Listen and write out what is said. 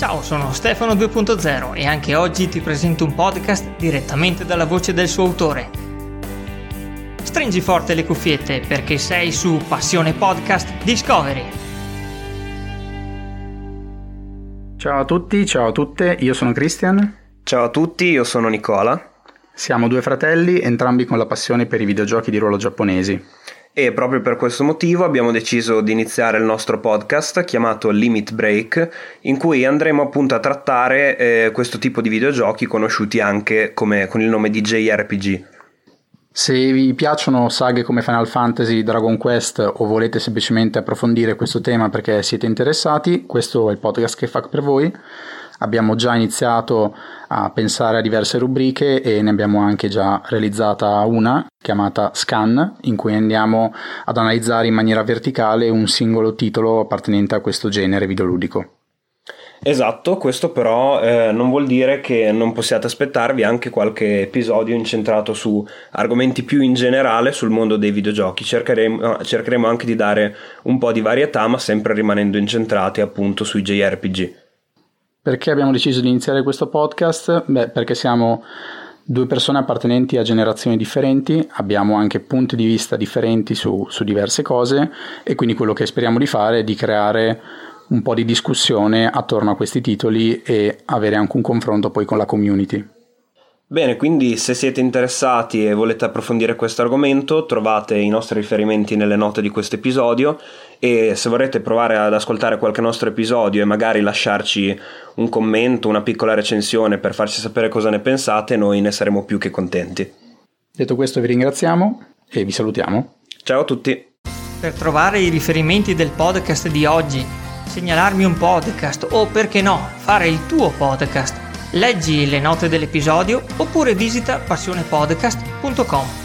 Ciao, sono Stefano 2.0 e anche oggi ti presento un podcast direttamente dalla voce del suo autore. Stringi forte le cuffiette perché sei su Passione Podcast Discovery. Ciao a tutti, ciao a tutte, io sono Christian. Ciao a tutti, io sono Nicola. Siamo due fratelli, entrambi con la passione per i videogiochi di ruolo giapponesi e proprio per questo motivo abbiamo deciso di iniziare il nostro podcast chiamato Limit Break in cui andremo appunto a trattare eh, questo tipo di videogiochi conosciuti anche come, con il nome di JRPG. Se vi piacciono saghe come Final Fantasy, Dragon Quest o volete semplicemente approfondire questo tema perché siete interessati, questo è il podcast che fa per voi. Abbiamo già iniziato a pensare a diverse rubriche e ne abbiamo anche già realizzata una chiamata Scan, in cui andiamo ad analizzare in maniera verticale un singolo titolo appartenente a questo genere videoludico. Esatto, questo però eh, non vuol dire che non possiate aspettarvi anche qualche episodio incentrato su argomenti più in generale sul mondo dei videogiochi. Cercheremo, cercheremo anche di dare un po' di varietà, ma sempre rimanendo incentrati appunto sui JRPG. Perché abbiamo deciso di iniziare questo podcast? Beh, perché siamo due persone appartenenti a generazioni differenti, abbiamo anche punti di vista differenti su, su diverse cose e quindi quello che speriamo di fare è di creare un po' di discussione attorno a questi titoli e avere anche un confronto poi con la community. Bene, quindi se siete interessati e volete approfondire questo argomento, trovate i nostri riferimenti nelle note di questo episodio e se vorrete provare ad ascoltare qualche nostro episodio e magari lasciarci un commento, una piccola recensione per farci sapere cosa ne pensate, noi ne saremo più che contenti. Detto questo vi ringraziamo e vi salutiamo. Ciao a tutti. Per trovare i riferimenti del podcast di oggi, segnalarmi un podcast o perché no, fare il tuo podcast Leggi le note dell'episodio oppure visita passionepodcast.com.